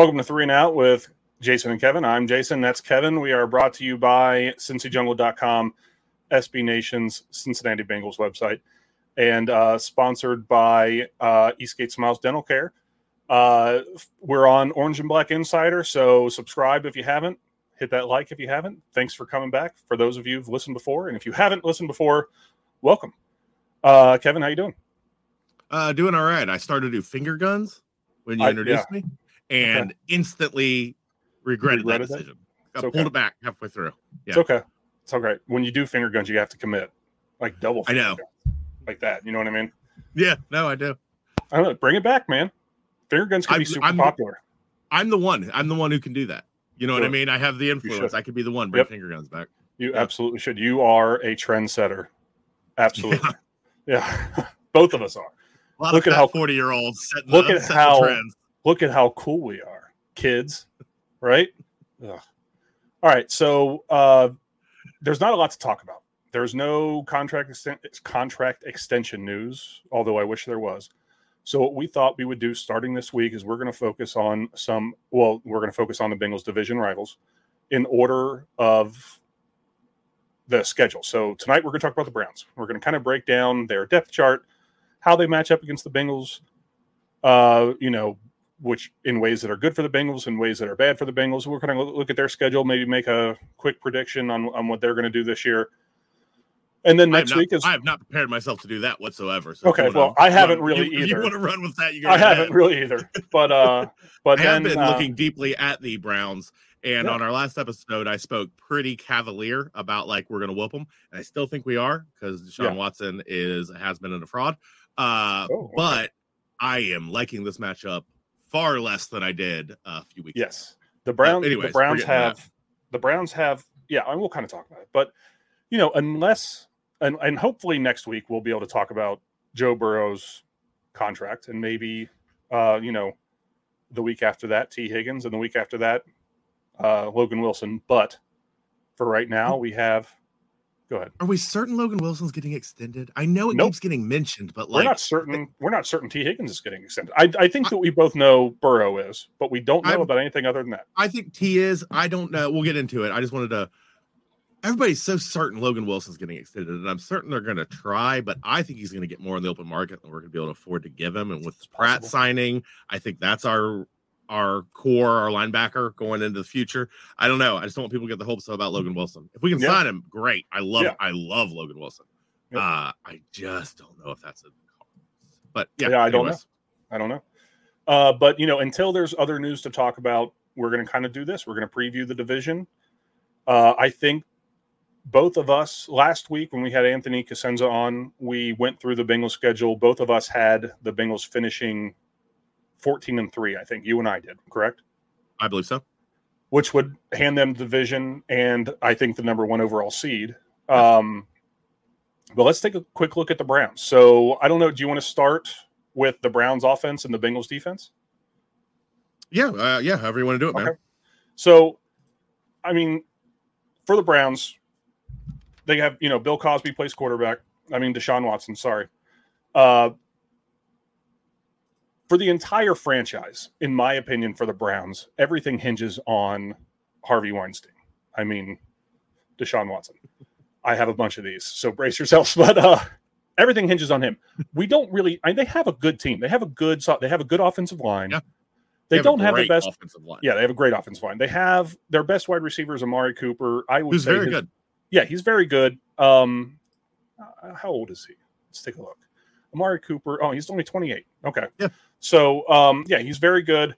Welcome to Three and Out with Jason and Kevin. I'm Jason. That's Kevin. We are brought to you by CincyJungle.com, SB Nation's Cincinnati Bengals website, and uh, sponsored by uh, Eastgate Smiles Dental Care. Uh, we're on Orange and Black Insider, so subscribe if you haven't. Hit that like if you haven't. Thanks for coming back. For those of you who've listened before, and if you haven't listened before, welcome. Uh, Kevin, how you doing? Uh, doing all right. I started to do finger guns when you I- introduced yeah. me, and instantly regretted Regretted that that? decision. I It's pulled okay. it back halfway through. It's okay. It's okay. When you do finger guns, you have to commit, like double. I know. guns. like that. You know what I mean? Yeah, no, I do. I don't know. Bring it back, man. Finger guns can be I'm- super I'm- popular. I'm the one. I'm the one who can do that. You know what I mean? I have the influence. I could be the one bring Yep. finger guns back. You Yeah. absolutely should. You are a trendsetter. Absolutely. Yeah. Both of us are. Look at how- forty year olds setting, look at how- the trends. Look at how cool we are, kids. Right? Ugh. All right. So uh, there's not a lot to talk about. There's no contract contract extension news, although I wish there was. So what we thought we would do starting this week is we're going to focus on some. Well, we're going to focus on the Bengals division rivals in order of the schedule. So tonight we're going to talk about the Browns. We're going to kind of break down their depth chart, how they match up against the Bengals. Uh, you know, which in ways that are good for the Bengals and ways that are bad for the Bengals. We're going to look at their schedule, maybe make a quick prediction on, on what they're going to do this year. And then next not, week is I have not prepared myself to do that whatsoever. So Okay, well, I haven't run- really you, If you want to run with that, you I haven't really either, but uh, but I have been uh, looking deeply at the Browns, and Yeah. on our last episode, I spoke pretty cavalier about like we're going to whoop them, and I still think we are because Deshaun Yeah. Watson is has been in a fraud. Uh, Oh, okay. but I am liking this matchup far less than I did a few weeks. ago. Yes, the Browns. anyways, the Browns forgetting that. have the Browns have. Yeah, and we'll kind of talk about it, but you know, unless and and hopefully next week we'll be able to talk about Joe Burrow's contract and maybe uh, you know the week after that Tee Higgins and the week after that uh, Logan Wilson. But for right now, we have. Go ahead. Are we certain Logan Wilson's getting extended? I know it Nope. keeps getting mentioned, but like we're not certain. We're not certain Tee Higgins is getting extended. I, I think that we both know Burrow is, but we don't know I'm- about anything other than that. I think Tee is. I don't know. We'll get into it. I just wanted to. Everybody's so certain Logan Wilson's getting extended, and I'm certain they're going to try, but I think he's going to get more in the open market than we're going to be able to afford to give him. And with Pratt possible. signing, I think that's our our core, our linebacker going into the future. I don't know. I just don't want people to get the hopes about Logan Wilson. If we can Yeah. sign him, great. I love Yeah. I love Logan Wilson. Uh, I just don't know if that's a but yeah, Yeah, I don't know. I don't know. Uh, but you know, until there's other news to talk about, we're going to kind of do this. We're going to preview the division. Uh, I think both of us last week when we had Anthony Cosenza on, we went through the Bengals schedule. Both of us had the Bengals finishing 14 and three. I think you and I did, correct? I believe so. Which would hand them division and I think the number one overall seed. Um, but let's take a quick look at the Browns. So I don't know. Do you want to start with the Browns offense and the Bengals defense? Yeah, uh, yeah. However you want to do it, man. So, I mean, for the Browns, they have you know Bill Cosby plays quarterback. I mean Deshaun Watson. Sorry. Uh, for the entire franchise, in my opinion, for the Browns, everything hinges on Harvey Weinstein. I mean, Deshaun Watson. I have a bunch of these, so brace yourselves. But uh, everything hinges on him. We don't really. I mean, they have a good team. They have a good. They have a good offensive line. Yeah. They, have don't have the best. offensive line. Yeah, they have a great offensive line. They have their best wide receiver is Amari Cooper. I would who's say very his- good. Yeah, he's very good. Um, uh, how old is he? Let's take a look. Amari Cooper. Oh, he's only 28. Okay. Yeah. So, um, yeah, he's very good.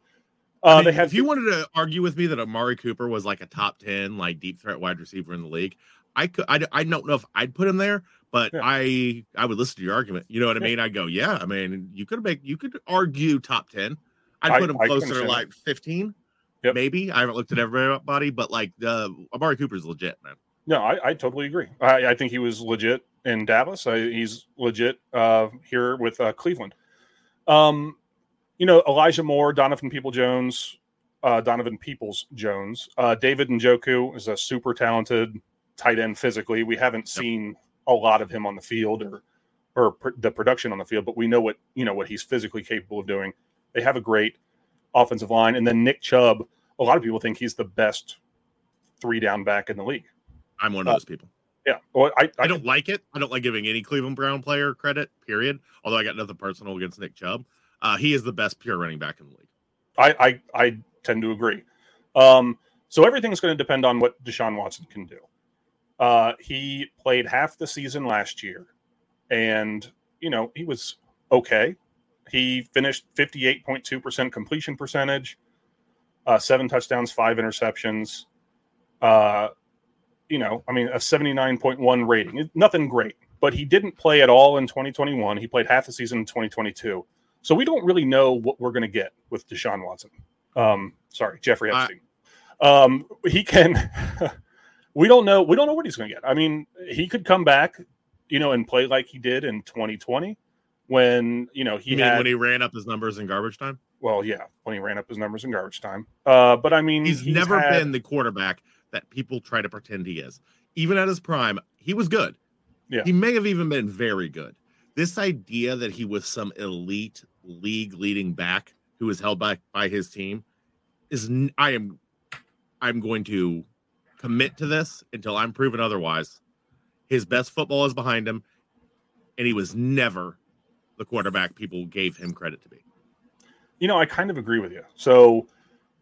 Uh, I mean, they have if you wanted to argue with me that Amari Cooper was like a top ten, like deep threat wide receiver in the league, I could. I, I don't know if I'd put him there, but Yeah. I I would listen to your argument. You know what I Yeah. mean? I go, yeah. I mean, you could make you could argue top ten. I'd put him I can closer to like fifteen, Yep. maybe. I haven't looked at everybody, but like the Amari Cooper's legit, man. No, I, I totally agree. I, I think he was legit in Dallas. I, he's legit uh, here with uh, Cleveland. Um, you know, Elijah Moore, Donovan People Jones, uh, Donovan Peoples Jones, uh, David Njoku is a super talented tight end physically. We haven't seen a lot of him on the field or or pr- the production on the field, but we know what you know what he's physically capable of doing. They have a great offensive line, and then Nick Chubb. A lot of people think he's the best three down back in the league. I'm one Uh, of those people. Yeah, well, I, I, I don't like it. I don't like giving any Cleveland Brown player credit. Period. Although I got nothing personal against Nick Chubb, uh, he is the best pure running back in the league. I, I, I tend to agree. Um, so everything's going to depend on what Deshaun Watson can do. Uh, he played half the season last year, and you know he was okay. He finished fifty eight point two percent completion percentage, uh, seven touchdowns, five interceptions. Uh, you know, I mean, a seventy nine point one rating. Nothing great, but he didn't play at all in twenty twenty one. He played half the season in twenty twenty two. So we don't really know what we're going to get with Deshaun Watson. Um, sorry, Jeffrey I- Epstein. um, he can. we don't know. We don't know what he's going to get. I mean, he could come back, you know, and play like he did in 2020 when you know he You had. when he ran up his numbers in garbage time? well, yeah, when he ran up his numbers in garbage time. Uh, but I mean, He's, never had- been the quarterback that people try to pretend he is. Even at his prime, he was good. Yeah. He may have even been very good. This idea that he was some elite league leading back who was held back by his team is I am I'm going to commit to this until I'm proven otherwise. His best football is behind him and he was never the quarterback people gave him credit to be. You know, I kind of agree with you. So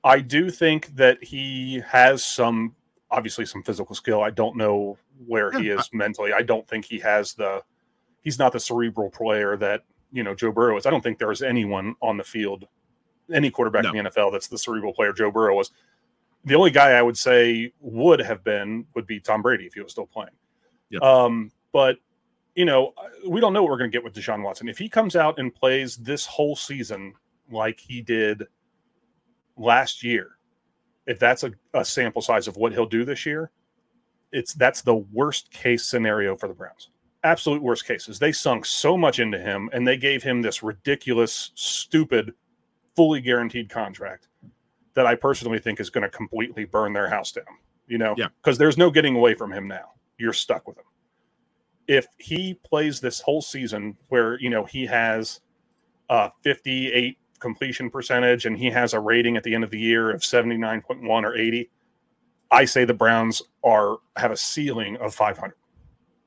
I do think that he has some, obviously, some physical skill. I don't know where he is mentally. I don't think he has the, he's not the cerebral player that, you know, Joe Burrow is. I don't think there is anyone on the field, any quarterback in the NFL that's the cerebral player Joe Burrow was. The only guy I would say would have been would be Tom Brady if he was still playing. Yep. Um, but you know, we don't know what we're going to get with Deshaun Watson. If he comes out and plays this whole season like he did last year, if that's a, a sample size of what he'll do this year, it's that's the worst case scenario for the Browns. Absolute worst cases. They sunk so much into him and they gave him this ridiculous, stupid, fully guaranteed contract that I personally think is going to completely burn their house down. You know, Yeah. because there's no getting away from him now. You're stuck with him. If he plays this whole season where, you know, he has uh 58 completion percentage and he has a rating at the end of the year of 79.1 or 80, I say the Browns are have a ceiling of 500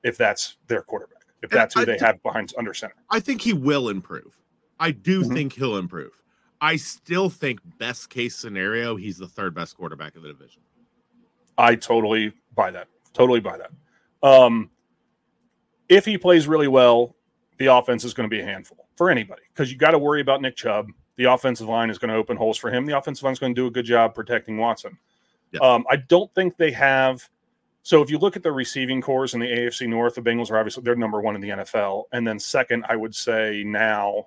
if that's their quarterback. If that's who I they do- have behind under center. I think he will improve. I do Mhm. think he'll improve. I still think best case scenario, he's the third best quarterback of the division. I totally buy that. Totally buy that. Um, if he plays really well, the offense is going to be a handful for anybody because you got to worry about Nick Chubb. The offensive line is going to open holes for him. The offensive line is going to do a good job protecting Watson. Yeah. Um, I don't think they have. So if you look at the receiving cores in the AFC North, the Bengals are obviously they're number one in the NFL, and then second, I would say now,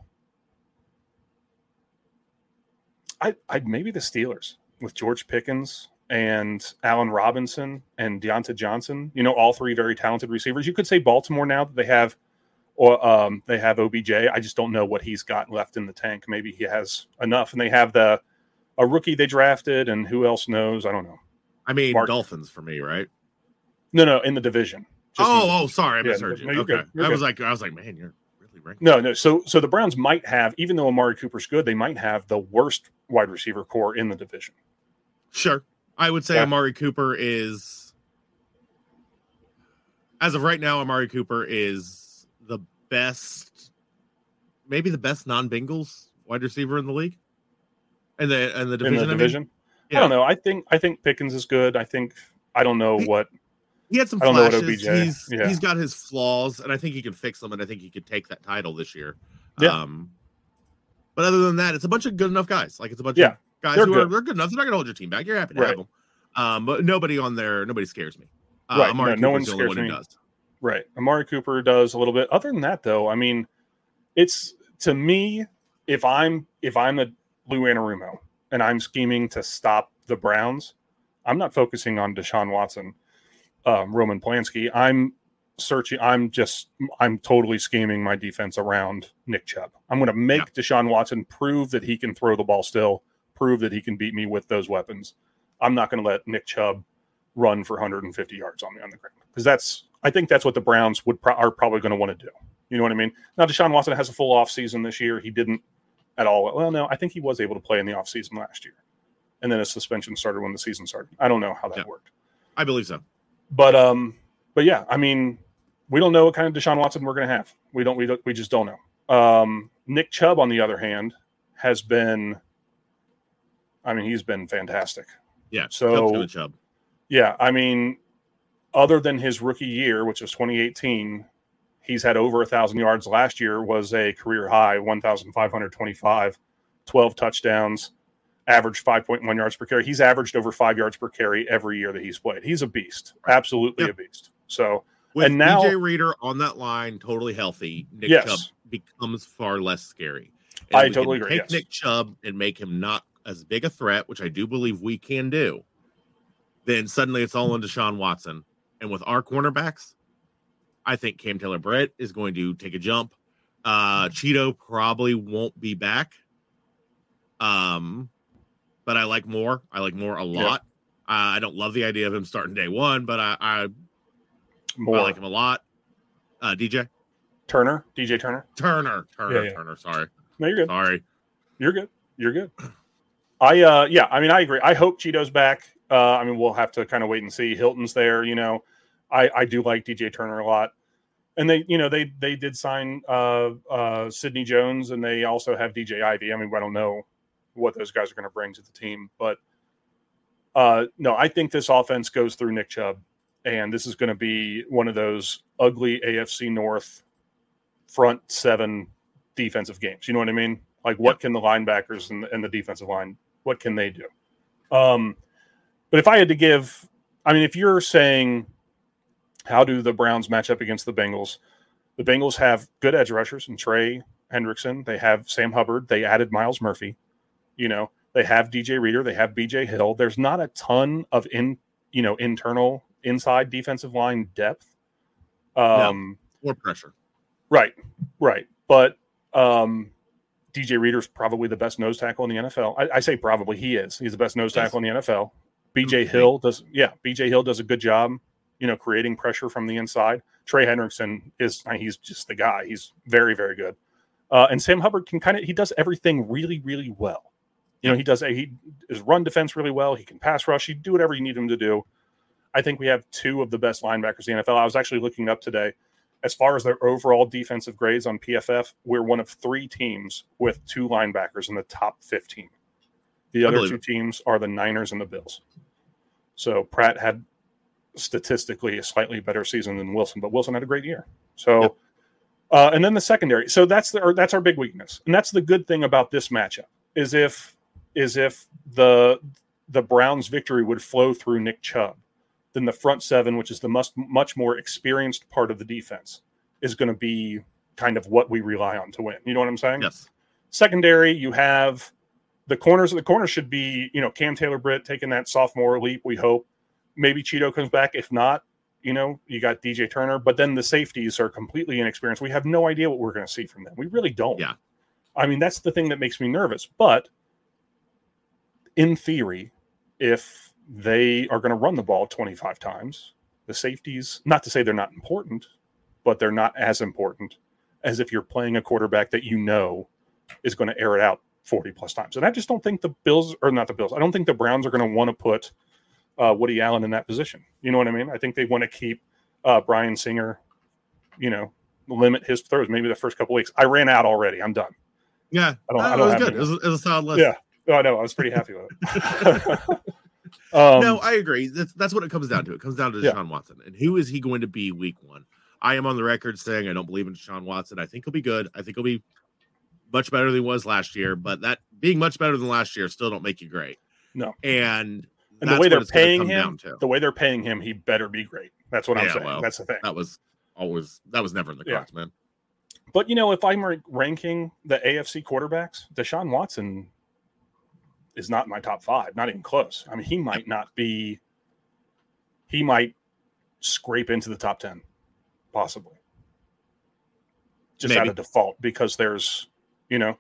I I'd maybe the Steelers with George Pickens and Allen Robinson and Diontae Johnson. You know, all three very talented receivers. You could say Baltimore now that they have or um, they have OBJ. I just don't know what he's got left in the tank. Maybe he has enough, and they have the a rookie they drafted, and who else knows? I don't know. I mean, Mark- Dolphins for me, right? No, no, in the division. Just Oh, the- oh, sorry, I Yeah, misheard no, you. you're okay, good. I was like, I was like, man, you're really ranking. No, no. So, so the Browns might have, even though Amari Cooper's good, they might have the worst wide receiver core in the division. Sure, I would say Yeah. Amari Cooper is, as of right now, Amari Cooper is best, maybe the best non-Bengals wide receiver in the league, and the and the division. I in the mean. Yeah. I don't know. I think I think Pickens is good. I think I don't know He- what. He had some I don't know what flashes. He's yeah. he's got his flaws, and I think he can fix them, and I think he could take that title this year. Yeah. Um, but other than that, it's a bunch of good enough guys. Like it's a bunch Yeah, of guys who are good. they're good enough. They're not going to hold your team back. You're happy to Right. have them. Um, but nobody on there, nobody scares me. Uh, Right, no, no one the only scares me. does. Right. Amari Cooper does a little bit. Other than that, though, I mean, it's to me, if I'm if I'm a Lou Anarumo and I'm scheming to stop the Browns, I'm not focusing on Deshaun Watson, um, Roman Polanski. I'm searching. I'm just I'm totally scheming my defense around Nick Chubb. I'm going to make Deshaun Watson prove that he can throw the ball still, prove that he can beat me with those weapons. I'm not going to let Nick Chubb run for 150 yards on me on the ground because that's I think that's what the Browns would pro- are probably going to want to do. You know what I mean? Now Deshaun Watson has a full off season this year. He didn't at all. Well, no, I think he was able to play in the off season last year, and then his suspension started when the season started. I don't know how that Yeah. worked, I believe so. but um, but yeah, I mean, we don't know what kind of Deshaun Watson we're going to have. We don't. We don't. We just don't know. Um, Nick Chubb, on the other hand, has been. I mean, he's been fantastic. Yeah. So- Chubb's Chubb. Yeah, I mean, other than his rookie year, which was 2018, he's had over a thousand yards. Last year was a career high, 1,525, 12 touchdowns, averaged 5.1 yards per carry. He's averaged over five yards per carry every year that he's played. He's a beast, absolutely Yeah. a beast. So With And now- DJ Reader on that line, totally healthy, Nick Yes. Chubb becomes far less scary. And I totally agree, Take yes. Nick Chubb and make him not as big a threat, which I do believe we can do. Then suddenly it's all into Sean Watson, and with our cornerbacks, I think Cam Taylor Britt is going to take a jump. Uh Chido probably won't be back. Um, but I like more. I like more a lot. Uh, I don't love the idea of him starting day one, but I, I more I like him a lot. Uh, DJ Turner, DJ Turner. Turner, Turner, Yeah, yeah. Turner. Sorry, No, you're good. sorry. You're good. You're good. I uh yeah, I mean I agree. I hope Chido's back. Uh I mean we'll have to kind of wait and see. Hilton's there, you know. I I do like DJ Turner a lot. And they, you know, they they did sign uh uh Sidney Jones and they also have DJ Ivey. I mean, I don't know what those guys are going to bring to the team, but uh no, I think this offense goes through Nick Chubb and this is going to be one of those ugly AFC North front seven defensive games. You know what I mean? Like, what can the linebackers and the, and the defensive line, what can they do? Um, but if I had to give, I mean, if you're saying, how do the Browns match up against the Bengals? The Bengals have good edge rushers and Trey Hendrickson. They have Sam Hubbard. They added Myles Murphy. You know, they have DJ Reader. They have BJ Hill. There's not a ton of in, you know, internal inside defensive line depth. Um, More pressure. Right, right. But um, DJ Reader's probably the best nose tackle in the NFL. I, I say probably he is. He's the best nose Yes. tackle in the NFL. BJ. Hill does, yeah. BJ Hill does a good job, you know, creating pressure from the inside. Trey Hendrickson is he's just the guy. He's very, very good. Uh, and Sam Hubbard can kind of he does everything really, really well. You know, he does he is run defense really well. He can pass rush. He do whatever you need him to do. I think we have two of the best linebackers in the NFL. I was actually looking up today as far as their overall defensive grades on PFF, we're one of three teams with two linebackers in the top 15. The other two teams are the Niners and the Bills. So Pratt had statistically a slightly better season than Wilson, but Wilson had a great year. So, Yep. uh, and then the secondary. So that's the, that's our big weakness, and that's the good thing about this matchup is if is if the the Browns' victory would flow through Nick Chubb then the front seven, which is the much much more experienced part of the defense, is going to be kind of what we rely on to win. You know what I'm saying? Yes. Secondary, you have the corners. of The corners should be, you know, Cam Taylor Britt taking that sophomore leap. We hope maybe Chido comes back. If not, You know, you got DJ Turner, but then the safeties are completely inexperienced. We have no idea what we're going to see from them. We really don't. Yeah. I mean, that's the thing that makes me nervous. But in theory, if they are going to run the ball 25 times, the safeties, not to say they're not important, but they're not as important as if you're playing a quarterback that you know is going to air it out 40 plus times. And I just don't think the Bills, or not the Bills, I don't think the Browns are going to want to put uh, Woody Allen in that position. You know what I mean? I think they want to keep uh, Bryan Singer, you know, limit his throws maybe the first couple weeks. I ran out already. I'm done. Yeah, I don't- no, I don't was good. It was, it was a solid list. Yeah. Oh, I know. I was pretty happy with it. um, no, I agree. That's that's what it comes down to. It comes down to Yeah. Deshaun Watson and who is he going to be week one. I am on the record saying I don't believe in Deshaun Watson. I think he'll be good. I think he'll be much better than he was last year. But that being much better than last year still don't make you great. No. and and the way they're paying him, the way they're paying him, he better be great. That's what I'm Yeah, saying. well, That's the thing. that was always that was never in the Yeah. cards, man. But you know, if I'm ranking the AFC quarterbacks, Deshaun Watson is not in my top five, not even close. I mean, he might not be. He might scrape into the top ten, possibly, just out of default because there's, you know,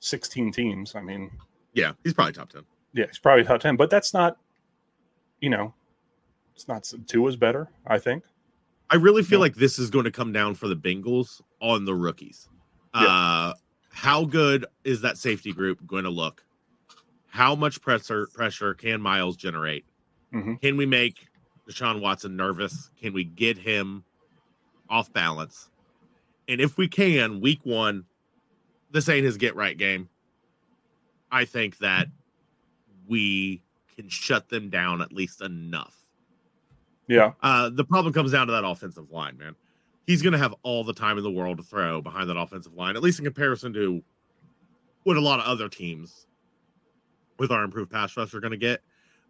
16 teams. I mean, Yeah, he's probably top ten. yeah, he's probably top ten, but that's not, you know, it's not. two is better, I think. I really feel Yeah. like this is going to come down for the Bengals on the rookies. Yeah. Uh, how good is that safety group going to look? How much pressure pressure can Myles generate? Mhm. Can we make Deshaun Watson nervous? Can we get him off balance? And if we can, week one, this ain't his get right game. I think that we can shut them down at least enough. Yeah, Uh, the problem comes down to that offensive line, man. He's going to have all the time in the world to throw behind that offensive line, at least in comparison to what a lot of other teams with our improved pass rush are going to get.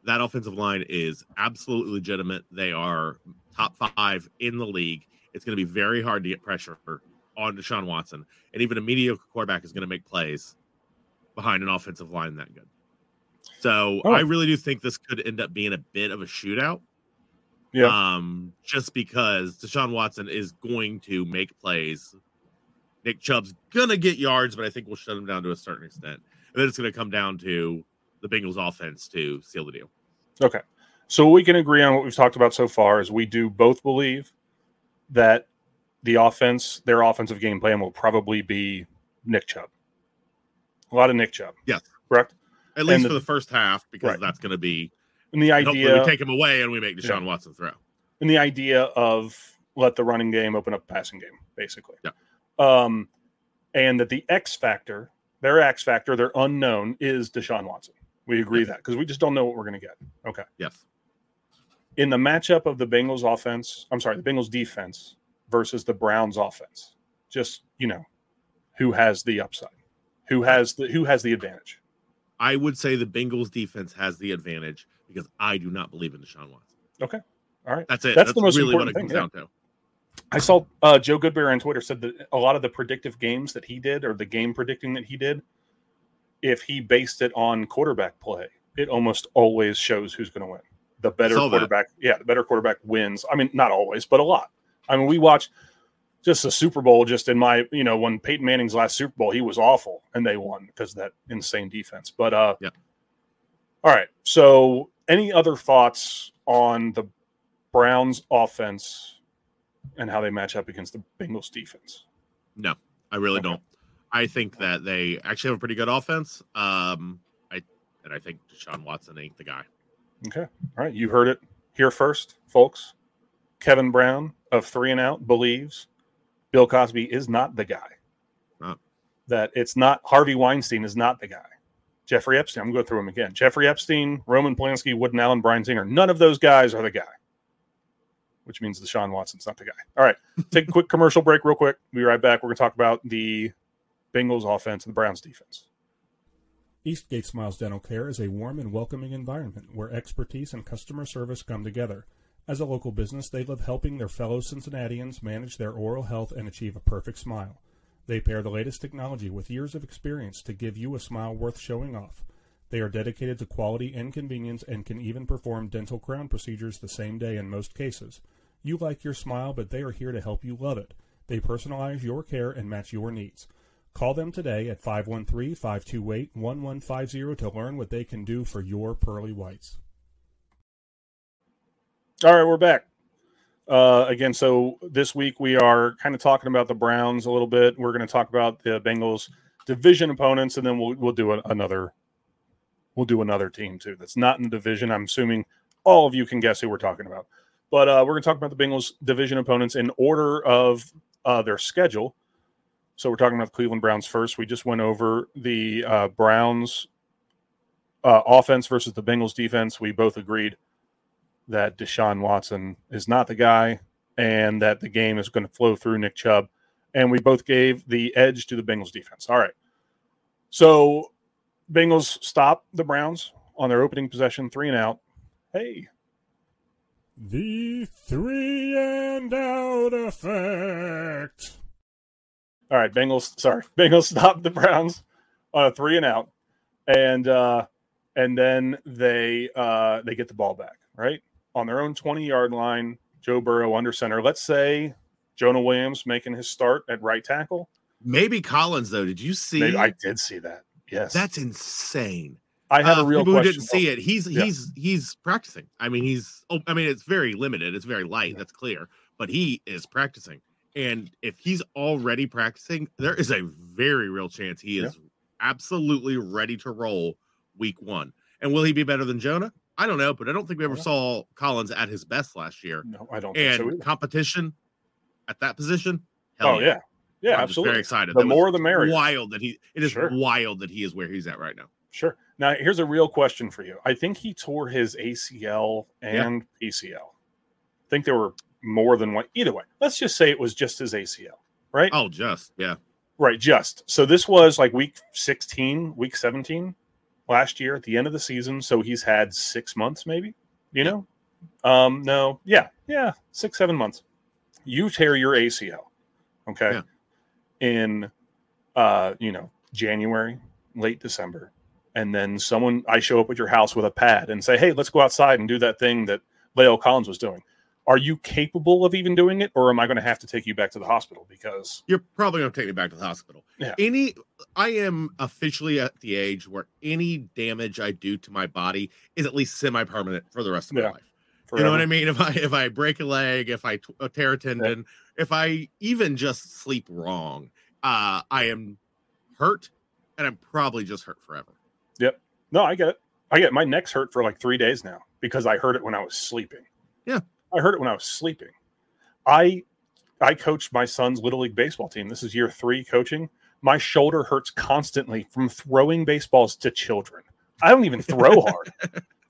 That offensive line is absolutely legitimate. They are top five in the league. It's going to be very hard to get pressure on Deshaun Watson, and even a mediocre quarterback is going to make plays behind an offensive line that good. So Oh. I really do think this could end up being a bit of a shootout. yeah. Um, just because Deshaun Watson is going to make plays. Nick Chubb's gonna get yards, but I think we'll shut him down to a certain extent. And then it's gonna come down to the Bengals offense to seal the deal. Okay. So we can agree on what we've talked about so far is we do both believe that the offense, their offensive game plan will probably be Nick Chubb. A lot of Nick Chubb. Yes. Correct. At least the- for the first half, because Right. that's gonna be And the idea we take him away and we make Deshaun Watson throw. and the idea of let the running game open up passing game, basically. Yeah. Um, and that the X factor, their X factor, their unknown is Deshaun Watson. We agree Yes. that because we just don't know what we're going to get. Okay. Yes. In the matchup of the Bengals offense, I'm sorry, the Bengals defense versus the Browns offense, just you know, who has the upside, who has the who has the advantage. I would say the Bengals defense has the advantage because I do not believe in Deshaun Watson. Okay. All right. That's it. That's That's, the most really what it important comes thing, down to. I saw uh, Joe Goodberry on Twitter said that a lot of the predictive games that he did, or the game predicting that he did, if he based it on quarterback play, it almost always shows who's going to win. The better Saw that. quarterback, yeah, the better quarterback wins. I mean, not always, but a lot. I mean, we watch just the Super Bowl. Just in my, you know, when Peyton Manning's last Super Bowl, he was awful, and they won because of that insane defense. But uh, Yeah. All right. So, any other thoughts on the Browns offense and how they match up against the Bengals defense. No, I really Okay. don't. I think that they actually have a pretty good offense. Um, I and I think Deshaun Watson ain't the guy. Okay. All right. You heard it here first, folks. Kevin Brown of Three and Out believes Bill Cosby is not the guy. No. That it's not Harvey Weinstein is not the guy. Jeffrey Epstein, I'm going to go through him again. Jeffrey Epstein, Roman Polanski, Woody Allen, Bryan Singer. None of those guys are the guy, which means Deshaun Watson's not the guy. All right. Take a quick commercial break, real quick. We'll be right back. We're going to talk about the Bengals offense and the Browns defense. Eastgate Smiles Dental Care is a warm and welcoming environment where expertise and customer service come together. As a local business, they love helping their fellow Cincinnatians manage their oral health and achieve a perfect smile. They pair the latest technology with years of experience to give you a smile worth showing off. They are dedicated to quality and convenience and can even perform dental crown procedures the same day in most cases. You like your smile, but they are here to help you love it. They personalize your care and match your needs. Call them today at 513 528 1150 to learn what they can do for your pearly whites. All right, we're back. Uh, again, so this week we are kind of talking about the Browns a little bit. We're going to talk about the Bengals division opponents, and then we'll we'll do a, another we'll do another team too that's not in the division. I'm assuming all of you can guess who we're talking about. But uh, we're going to talk about the Bengals division opponents in order of uh, their schedule. So we're talking about the Cleveland Browns first. We just went over the uh, Browns uh, offense versus the Bengals defense. We both agreed that Deshaun Watson is not the guy and that the game is going to flow through Nick Chubb. And we both gave the edge to the Bengals defense. All right. So Bengals stop the Browns on their opening possession, three and out. Hey, The three and out effect. All right, Bengals. Sorry, Bengals stopped the Browns on a three and out, and uh, and then they uh, they get the ball back right on their own twenty yard line. Joe Burrow under center. Let's say Jonah Williams making his start at right tackle. Maybe Collins though. Did you see? Maybe I did see that. Yes, That's insane. I have Uh, a real people who didn't see it. He's Yeah. he's he's practicing. I mean, he's. Oh, I mean, it's very limited. It's very light. Yeah. That's clear. But he is practicing, and if he's already practicing, there is a very real chance he is absolutely ready to roll week one. And will he be better than Jonah? I don't know, but I don't think we ever Yeah. saw Collins at his best last year. No, I don't think And so. competition at that position. hell Oh yeah, yeah, I'm just absolutely. very excited. The That more the merrier. Wild that he. It is Sure. wild that he is where he's at right now. Sure. Now, here's a real question for you. I think he tore his ACL Yeah. and PCL. I think there were more than one. Either way, let's just say it was just his ACL, right? Oh, just yeah. Right. Just so this was like week 16, week 17 last year at the end of the season. So he's had six months, maybe, you know? Um, no, yeah, yeah, six, seven months. You tear your ACL, okay, Yeah. in uh, you know, January, late December, and then someone I show up at your house with a pad and say, Hey, let's go outside and do that thing that La'el Collins was doing. Are you capable of even doing it, or am I going to have to take you back to the hospital because You're probably going to take me back to the hospital. Yeah. Any, I am officially at the age where any damage I do to my body is at least semi-permanent for the rest of Yeah. my life. You know what? I mean? If I if I break a leg, if I t- tear a tendon, if I even just sleep wrong, uh, I am hurt, and I'm probably just hurt forever. Yep no, I get it. I get it. my neck's hurt for like three days now because I heard it when I was sleeping. Yeah. I heard it when I was sleeping. I I coached my son's little league baseball team. This is year three coaching. My shoulder hurts constantly from throwing baseballs to children. I don't even throw hard.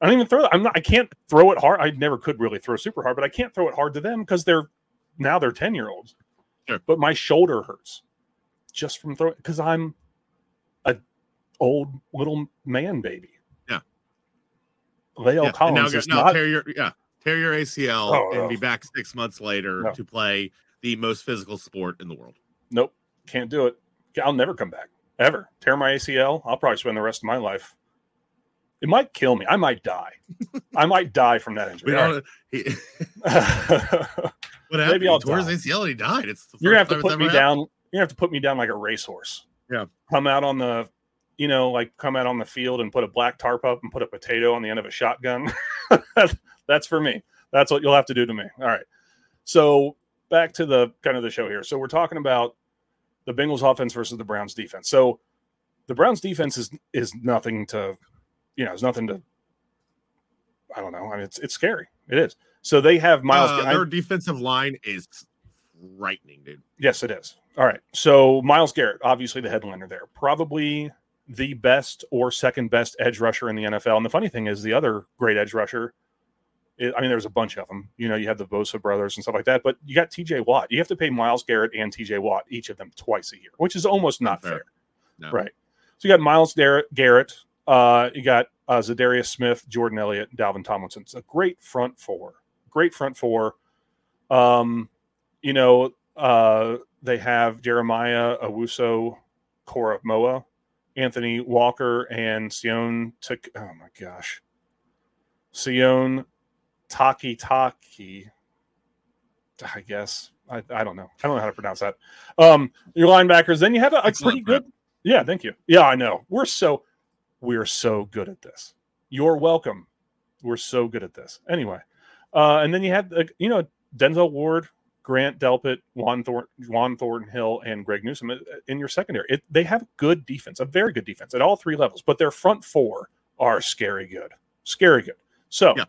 I don't even throw. I'm not. I can't throw it hard. I never could really throw super hard, but I can't throw it hard to them because they're now they're ten year olds. Sure. But my shoulder hurts just from throwing because I'm a old little man baby. Yeah. La'el Yeah, Collins now, is now not. your yeah tear your ACL Oh, and no. be back six months later No. to play the most physical sport in the world. Nope, can't do it. I'll never come back ever. Tear my ACL. I'll probably spend the rest of my life. It might kill me. I might die. I might die from that injury. We don't. He, what happened? I'll he tore die. his ACL and he died. It's the You're gonna have to put me happened. down. You have to put me down like a racehorse. Yeah. Come out on the, you know, like come out on the field and put a black tarp up and put a potato on the end of a shotgun. That's for me. That's what you'll have to do to me. All right. So back to the kind of the show here. So we're talking about the Bengals offense versus the Browns defense. So the Browns defense is is nothing to, you know, it's nothing to. I don't know. I mean, it's it's scary. It is. So they have Myles. Uh, I- their defensive line is frightening, dude. Yes, it is. All right. So Myles Garrett, obviously the headliner there, probably the best or second best edge rusher in the NFL. And the funny thing is, the other great edge rusher. I- mean, there's a bunch of them. You know, you have the Bosa brothers and stuff like that, but you got T.J. Watt. You have to pay Myles Garrett and T.J. Watt each of them twice a year, which is almost not Unfair. fair. No. Right. So you got Myles Garrett. Garrett uh, you got uh, Za'Darius Smith, Jordan Elliott, Dalvin Tomlinson. It's a great front four. Great front four. Um, you know, uh, they have Jeremiah Owusu, Cora Moa, Anthony Walker, and Sione. Took oh my gosh, Sione Takitaki. I guess I, I don't know. I don't know how to pronounce that. Um, your linebackers. Then you have a, a pretty good. Yeah, thank you. Yeah, I know. We're so we're so good at this. You're welcome. We're so good at this. Anyway, uh, and then you have uh, you know Denzel Ward, Grant Delpit, Juan Thor- Juan Thornhill, and Greg Newsome uh, in your secondary. It, they have good defense, a very good defense at all three levels, but their front four are scary good, scary good. So Yeah.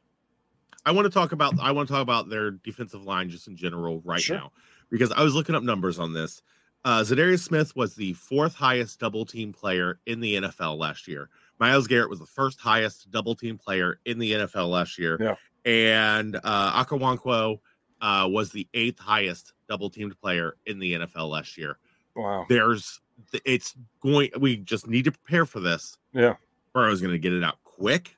I want to talk about I want to talk about their defensive line just in general right Sure. now because I was looking up numbers on this. Uh, Za'Darius Smith was the fourth highest double team player in the NFL last year. Myles Garrett was the first highest double team player in the NFL last year. Yeah. And uh, Okoronkwo uh, was the eighth highest double teamed player in the NFL last year. wow, There's, it's going, we just need to prepare for this. yeah, Burrow's going to get it out quick.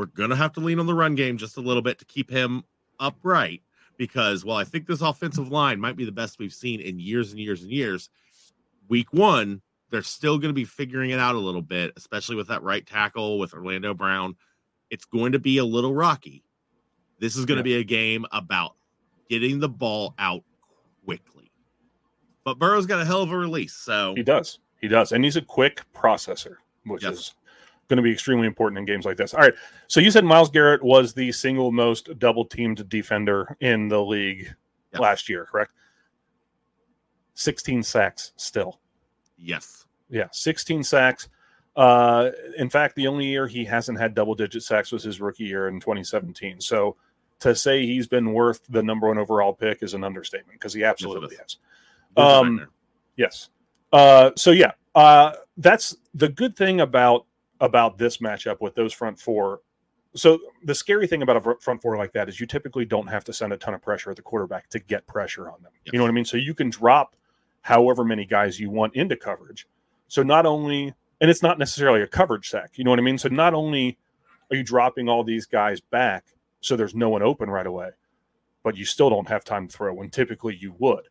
We're going to have to lean on the run game just a little bit to keep him upright because while I think this offensive line might be the best we've seen in years and years and years, week one, they're still going to be figuring it out a little bit, especially with that right tackle with Orlando Brown. It's going to be a little rocky. This is going Yeah. to be a game about getting the ball out quickly. But Burrow's got a hell of a release. So he does, he does, and he's a quick processor, which Yes. is going to be extremely important in games like this. All right, so you said Myles Garrett was the single most double teamed defender in the league Yes. last year, correct? Sixteen sacks still. yes. Yeah, 16 sacks. Uh, in fact, the only year he hasn't had double digit sacks was his rookie year in 2017. So to say he's been worth the number one overall pick is an understatement because he absolutely is. has. Um. Yes. Uh, so yeah, uh, that's the good thing about about this matchup with those front four. So the scary thing about a front four like that is you typically don't have to send a ton of pressure at the quarterback to get pressure on them. You know what I mean? So you can drop however many guys you want into coverage. So not only, and it's not necessarily a coverage sack. You know what I mean? So not only are you dropping all these guys back, so there's no one open right away, but you still don't have time to throw when typically you would.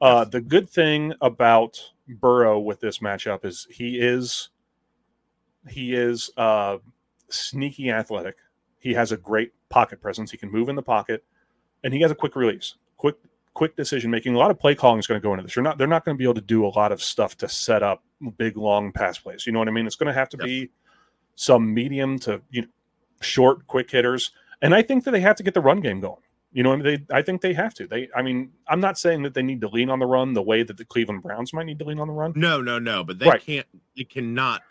Uh, the good thing about Burrow with this matchup is he is he is uh, sneaky athletic. He has a great pocket presence. He can move in the pocket, and he has a quick release, quick quick decision making. A lot of play calling is going to go into this. You're not they're not going to be able to do a lot of stuff to set up big long pass plays. You know what I mean? It's going to have to Yes. be some medium to you know, short quick hitters, and I think that they have to get the run game going. You know, I mean? they I think they have to. They, I mean, I'm not saying that they need to lean on the run the way that the Cleveland Browns might need to lean on the run. No, no, no. But they Right. can't. They cannot.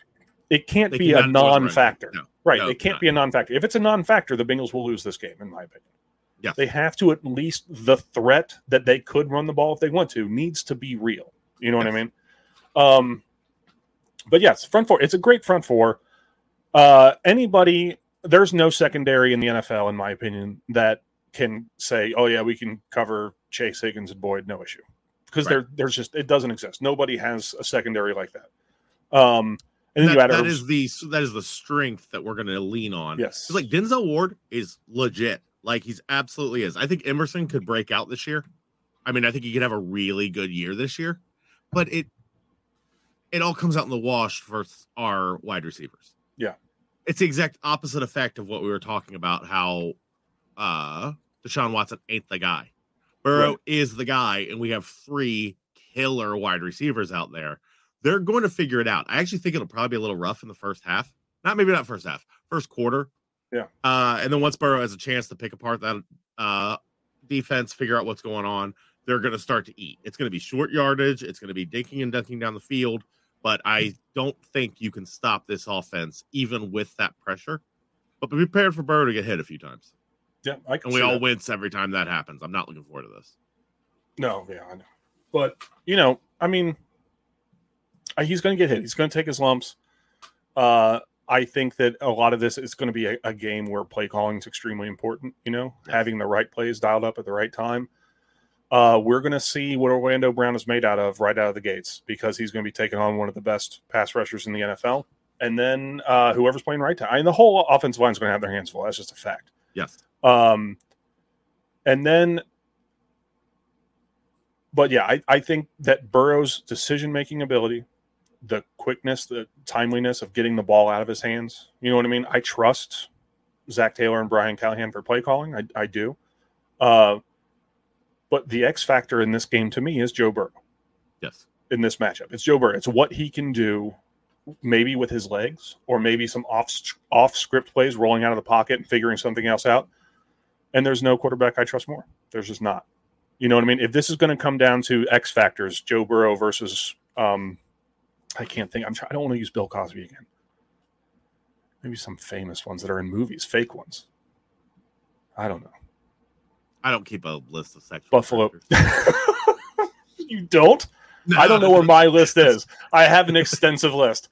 It can't They be a cannot lose the run game. non-factor, No. right? no, it can't not. be a non-factor. If it's a non-factor, the Bengals will lose this game, in my opinion. Yes. They have to at least the threat that they could run the ball if they want to needs to be real. You know what I mean? Um, but yes, front four. It's a great front four. Uh, anybody, there's no secondary in the NFL, in my opinion, that can say, "Oh yeah, we can cover Chase Higgins and Boyd, no issue," because Right. there, there's just it doesn't exist. Nobody has a secondary like that. Um, and then That, that the that is the strength that we're going to lean on. yes, It's like Denzel Ward is legit. Like he's absolutely is. I think Emerson could break out this year. I mean, I think he could have a really good year this year, but it it all comes out in the wash for our wide receivers. Yeah. It's the exact opposite effect of what we were talking about. How uh Deshaun Watson ain't the guy. Burrow Right. is the guy, and we have three killer wide receivers out there. They're going to figure it out. I actually think it'll probably be a little rough in the first half. Not maybe not first half, first quarter. Yeah. Uh, and then once Burrow has a chance to pick apart that uh, defense, figure out what's going on, they're going to start to eat. It's going to be short yardage. It's going to be dinking and dunking down the field. But I don't think you can stop this offense even with that pressure. But be prepared for Burrow to get hit a few times. yeah, I can And we all that. wince every time that happens. I'm not looking forward to this. No, yeah, I know. But you know, I mean, he's going to get hit. He's going to take his lumps. Uh, I think that a lot of this is going to be a, a game where play calling is extremely important. You know, Yes. having the right plays dialed up at the right time. Uh, we're going to see what Orlando Brown is made out of right out of the gates because he's going to be taking on one of the best pass rushers in the NFL. And then uh, whoever's playing right time, I mean, the whole offensive line is going to have their hands full. That's just a fact. Yes. Um, and then, but yeah, I, I think that Burrow's decision making ability, the quickness, the timeliness of getting the ball out of his hands, you know what I mean? I trust Zac Taylor and Brian Callahan for play calling. I, I do. Uh, But the X factor in this game to me is Joe Burrow Yes. in this matchup. It's Joe Burrow. It's what he can do, maybe with his legs, or maybe some off off script plays, rolling out of the pocket and figuring something else out. And there's no quarterback I trust more. There's just not. You know what I mean? If this is going to come down to X factors, Joe Burrow versus um, I can't think. I'm trying. I don't want to use Bill Cosby again. Maybe some famous ones that are in movies, fake ones. I don't know. I don't keep a list of sexual Buffalo. you don't? I don't know where my list is. I have an extensive list,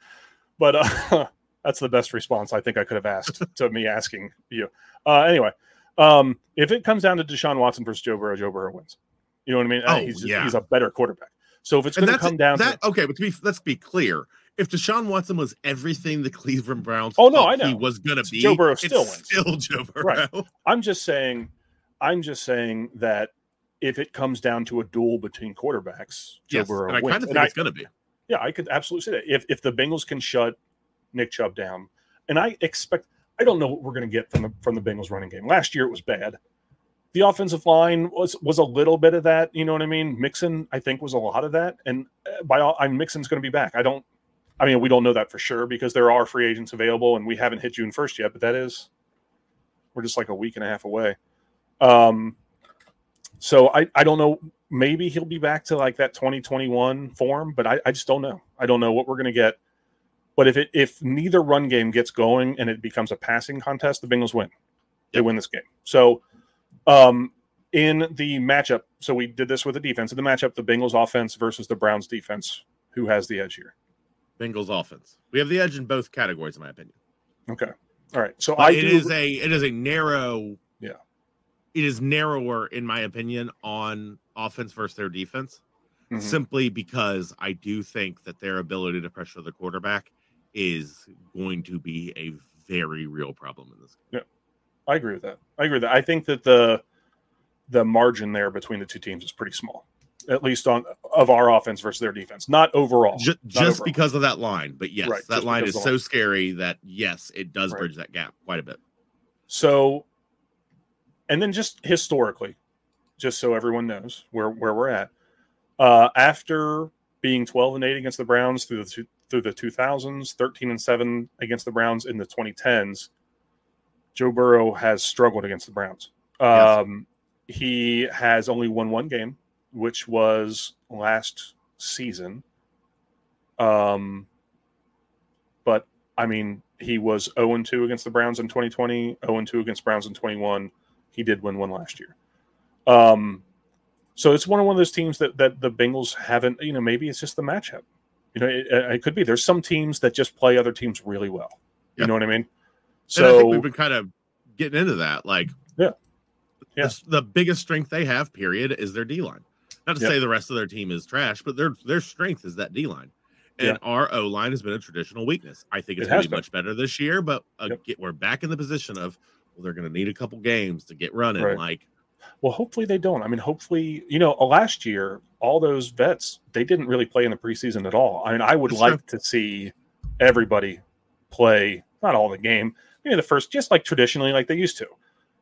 but uh, that's the best response I think I could have asked to me asking you. Uh, anyway, um, if it comes down to Deshaun Watson versus Joe Burrow, Joe Burrow wins. You know what I mean? Uh, Oh, he's, yeah. he's a better quarterback. So if it's And going to come down that. to Okay, but to be let's be clear. If Deshaun Watson was everything the Cleveland Browns Oh, no, I know he was gonna be, Joe Burrow it's still wins. Still Joe Burrow. Right. I'm just saying, I'm just saying that if it comes down to a duel between quarterbacks, Joe Yes, Burrow and I wins. kind of think I- it's gonna be. Yeah, I could absolutely say that. If if the Bengals can shut Nick Chubb down, and I expect I don't know what we're going to get from the from the Bengals running game. Last year it was bad. The offensive line was was a little bit of that. You know what I mean? Mixon, I think, was a lot of that. And uh, by all, I'm Mixon's going to be back. I don't. I mean, we don't know that for sure because there are free agents available, and we haven't hit June first yet. But that is, we're just like a week and a half away. Um, so I I don't know maybe he'll be back to like that 2021 form, but I, I just don't know. I don't know what we're going to get. But if it if neither run game gets going and it becomes a passing contest, the Bengals win. They Yep. win this game. So, um, in the matchup, so we did this with the defense. In the matchup, the Bengals offense versus the Browns defense, who has the edge here? Bengals offense. We have the edge in both categories, in my opinion. Okay, all right. So But I it do, is a it is a narrow. Yeah. It is narrower, in my opinion, on offense versus their defense. Mhm. simply because I do think that their ability to pressure the quarterback is going to be a very real problem in this. Game. I agree with that. I agree with that. I think that the the margin there between the two teams is pretty small, at least on of our offense versus their defense. Not overall. Ju- Not just overall. because of that line, but yes, Right, that just line is the so scary that yes, it does Right. bridge that gap quite a bit. So, and then just historically, just so everyone knows where where we're at, uh, after being twelve and eight against the Browns through the two, through the two thousands, thirteen and seven against the Browns in the twenty tens, Joe Burrow has struggled against the Browns. Yes. Um, he has only won one game, which was last season. Um, but I mean, he was 0 2 against the Browns in 2020, 0 2 against Browns in 21. He did win one last year. Um, so it's one of one of those teams that that the Bengals haven't. You know, maybe it's just the matchup. You know, it, it could be. There's some teams that just play other teams really well. You know what I mean? And I think So we've been kind of getting into that. Like, Yeah. Yeah. the, the biggest strength they have, period, is their D line. Not to Yep. say the rest of their team is trash, but their their strength is that D line. And our O line has been a traditional weakness. I think it's It going to be much better this year, but uh, Yep. get, we're back in the position of well, they're going to need a couple games to get running. Right. Like, Well, hopefully they don't. I mean, hopefully, you know, last year all those vets they didn't really play in the preseason at all. I mean, I would That's like to see everybody play not all the game, maybe the first, just like traditionally, like they used to.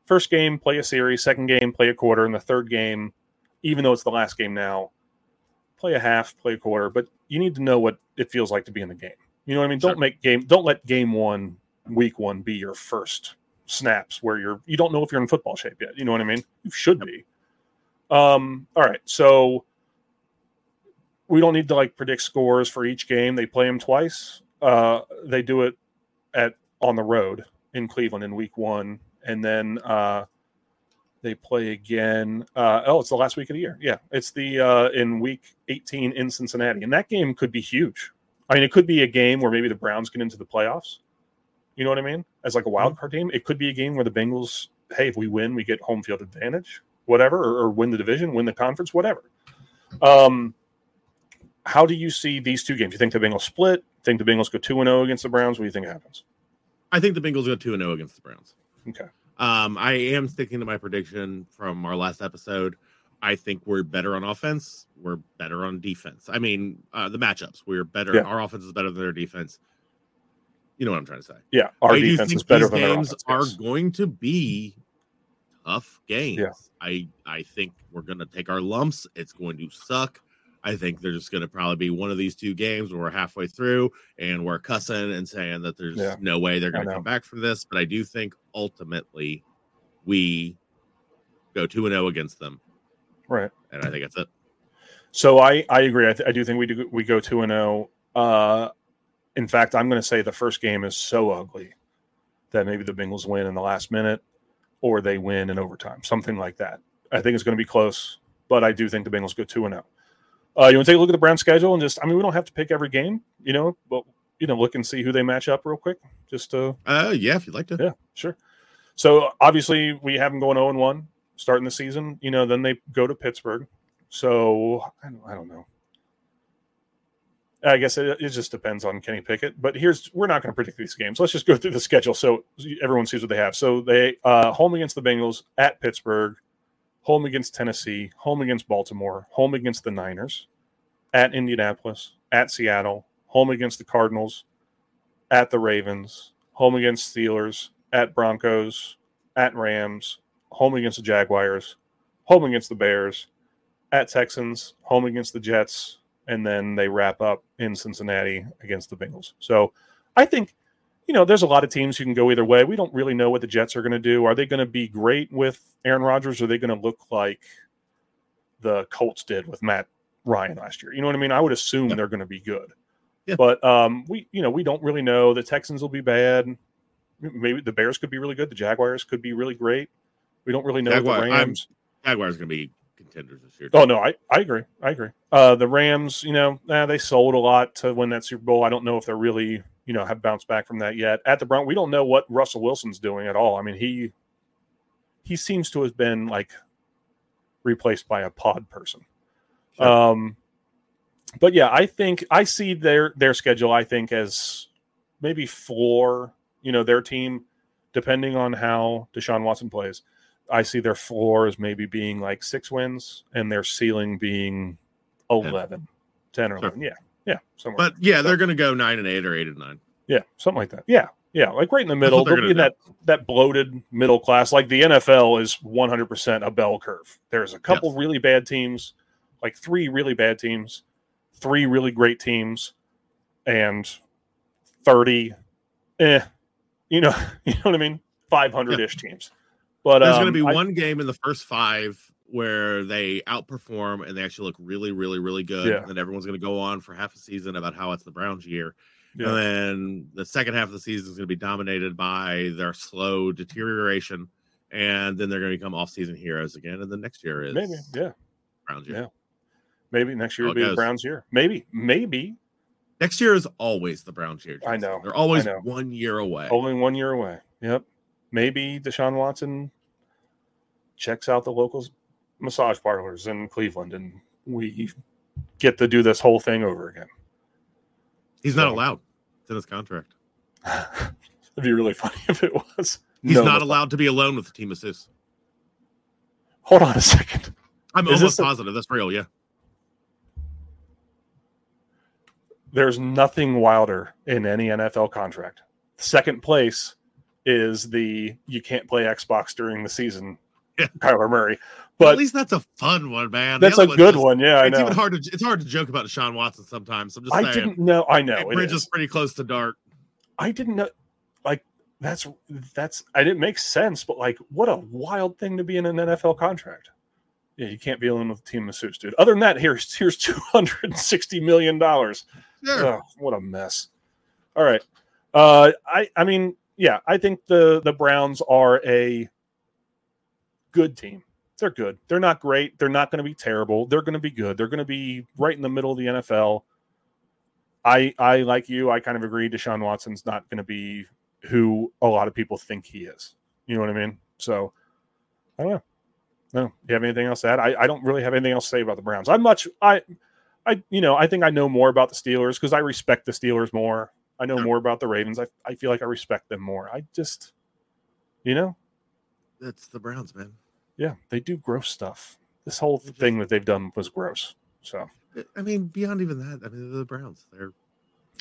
First game, play a series. Second game, play a quarter. And the third game, even though it's the last game now, play a half, play a quarter. But you need to know what it feels like to be in the game. You know what I mean? Sure. Don't make game. Don't let game one, week one, be your first snaps where you're you don't know if you're in football shape yet. You know what I mean? You should be. Um, all right, so we don't need to like predict scores for each game. They play them twice. Uh, they do it at on the road in Cleveland in week one, and then uh, they play again. Uh, oh, it's the last week of the year. Yeah, it's the uh, in week 18 in Cincinnati, and that game could be huge. I mean, it could be a game where maybe the Browns get into the playoffs. You know what I mean? As like a wild card team, it could be a game where the Bengals, hey, if we win, we get home field advantage, whatever, or, or win the division, win the conference, whatever. Um, how do you see these two games? You think the Bengals split? Think the Bengals go two and zero against the Browns? What do you think happens? I think the Bengals go two and zero against the Browns. Okay. Um, I am sticking to my prediction from our last episode. I think we're better on offense. We're better on defense. I mean, uh, the matchups. We're better. Yeah. Our offense is better than their defense. You know what I'm trying to say. Yeah, our I do defense think is better these than their games offense. are going to be tough games. Yeah. I I think we're going to take our lumps. It's going to suck. I think there's just going to probably be one of these two games where we're halfway through and we're cussing and saying that there's Yeah. no way they're going to come back from this. But I do think ultimately we go two and zero against them, Right. and I think that's it. So I I agree. I, th- I do think we do we go two and zero. Uh, in fact, I'm going to say the first game is so ugly that maybe the Bengals win in the last minute, or they win in overtime, something like that. I think it's going to be close, but I do think the Bengals go two and zero. Uh, you want to take a look at the Brown schedule and just I mean we don't have to pick every game, you know, but you know look and see who they match up real quick, just to Uh, yeah, if you'd like to. yeah, sure. So obviously we have them going 0 and 1 starting the season. You know, then they go to Pittsburgh. So I don't, I don't know. I guess it, it just depends on Kenny Pickett. But here's we're not going to predict these games. Let's just go through the schedule so everyone sees what they have. So they uh, home against the Bengals, at Pittsburgh, home against Tennessee, home against Baltimore, home against the Niners, at Indianapolis, at Seattle, home against the Cardinals, at the Ravens, home against Steelers, at Broncos, at Rams, home against the Jaguars, home against the Bears, at Texans, home against the Jets, and then they wrap up in Cincinnati against the Bengals. So I think, you know, there's a lot of teams who can go either way. We don't really know what the Jets are going to do. Are they going to be great with Aaron Rodgers? Or are they going to look like the Colts did with Matt Ryan last year? You know what I mean? I would assume Yeah. they're going to be good. Yeah. But um, we, you know, we don't really know. The Texans will be bad. Maybe the Bears could be really good. The Jaguars could be really great. We don't really know Jaguar- the I'm- Rams. Jaguars going to be contenders this year. Oh no, I, I agree. I agree. Uh, the Rams, you know, eh, they sold a lot to win that Super Bowl. I don't know if they're really, you know, have bounced back from that yet. At the Brown, we don't know what Russell Wilson's doing at all. I mean, he he seems to have been like replaced by a pod person. Sure. Um, but yeah, I think I see their their schedule. I think as maybe floor. You know, their team, depending on how Deshaun Watson plays. I see their floor as maybe being like six wins and their ceiling being 11, 10 or Sure. 11. Yeah. Yeah. Somewhere. But yeah, they're going to go nine and eight or eight and nine. yeah. Something like that. Yeah. Yeah. Like right in the middle. They'll be in that, that bloated middle class. Like the NFL is 100% a bell curve. There's a couple Yes. really bad teams, like three really bad teams, three really great teams, and 30, eh, you know, you know what I mean? 500 ish teams. But There's um, going to be I- one game in the first five where they outperform and they actually look really, really, really good. Yeah. And everyone's going to go on for half a season about how it's the Browns' year. Yeah. And then the second half of the season is going to be dominated by their slow deterioration. And then they're going to become off-season heroes again. And the next year is maybe. Yeah. Browns' year. Yeah. Maybe next year will be the. Browns' year. Maybe, maybe Next year is always the Browns' year. I know, They're always know. one year away. only one year away. Yep. Maybe Deshaun Watson checks out the local massage parlors in Cleveland, and we get to do this whole thing over again. He's not So- allowed. It's in his contract. It'd be really funny if it was. He's No, not allowed to be alone with the team masseuse. Hold on a second. I'm Is almost this a- positive. That's real. Yeah. There's nothing wilder in any NFL contract. Second place is the you can't play Xbox during the season, Yeah. Kyler Murray. But at least that's a fun one, man. That's a good just- one. Yeah, I it's know. even hard to it's hard to joke about Deshaun Watson sometimes. I'm just I saying. didn't know. I know. It bridge is. is pretty close to dark. I didn't know. Like that's that's. I didn't make sense, but like, what a wild thing to be in an NFL contract. Yeah, you can't be alone with a team of suits, dude. Other than that, here's here's two hundred and sixty million dollars. Sure. Oh, what a mess. All right. Uh, I I mean, yeah, I think the the Browns are a good team. They're good. They're not great. They're not going to be terrible. They're going to be good. They're going to be right in the middle of the NFL. I I like you. I kind of agree. Deshaun Watson's not going to be who a lot of people think he is. You know what I mean? So I don't know. No, you have anything else to add? I, I don't really have anything else to say about the Browns. I'm much I I you know I think I know more about the Steelers because I respect the Steelers more. I know more about the Ravens. I I feel like I respect them more. I just you know That's the Browns, man. Yeah they do gross stuff. This whole just- thing that they've done was gross. So I mean, beyond even that, I mean, they're the Browns. They're.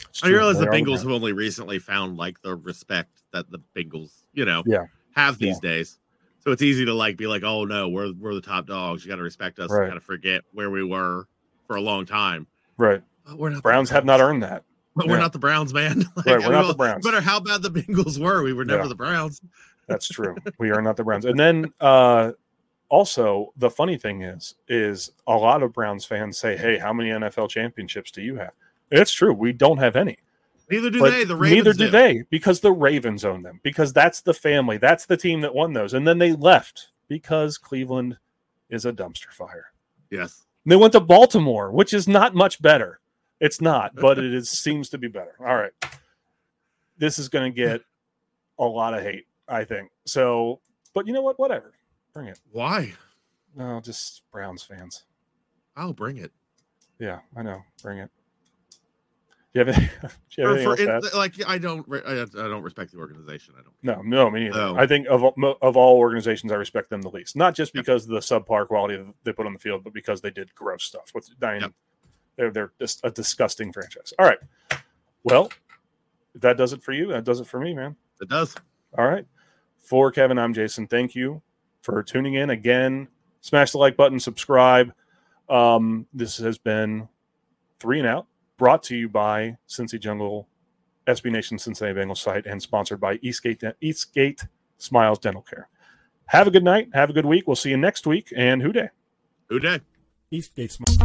it's I true. realize the They are Bengals Browns. have only recently found like the respect that the Bengals, you know, Yeah. have these days. So it's easy to like be like, oh no, we're we're the top dogs. You got to respect us. Right. You got to forget where we were for a long time. Right. But we're not Browns have not earned that. But we're not the Browns, man. Like, Right, we're not well, the Browns. No matter how bad the Bengals were, we were never Yeah. the Browns. That's true. we are not the Browns. And then uh also the funny thing is is a lot of Browns fans say, "Hey, how many NFL championships do you have?" It's true. We don't have any. Neither do But they. The Ravens neither do they because the Ravens own them because that's the family. That's the team that won those. And then they left because Cleveland is a dumpster fire. Yes. They went to Baltimore, which is not much better. It's not, but it is seems to be better. All right. This is going to get a lot of hate, I think. So, but you know what? Whatever. Bring it. Why? No, just Browns fans. I'll bring it. Yeah, I know. Bring it. Do you have, any, do you have For- anything else it- like I don't, I, I don't respect the organization. I don't. No, no, me neither. Oh. I think of all- of all organizations, I respect them the least. Not just Yep. because of the subpar quality that they put on the field, but because they did gross stuff. With mean, Yep. they're they're just a disgusting franchise. All right. Well, if that does it for you, that does it for me, man. It does. All right. For Kevin, I'm Jason. Thank you for tuning in again. Smash the like button, subscribe. Um, this has been three and out, brought to you by Cincy Jungle, SB Nation Cincinnati Bengals site, and sponsored by Eastgate Eastgate Smiles Dental Care. Have a good night. Have a good week. We'll see you next week. And Who Dey? Who Dey? Eastgate Smile.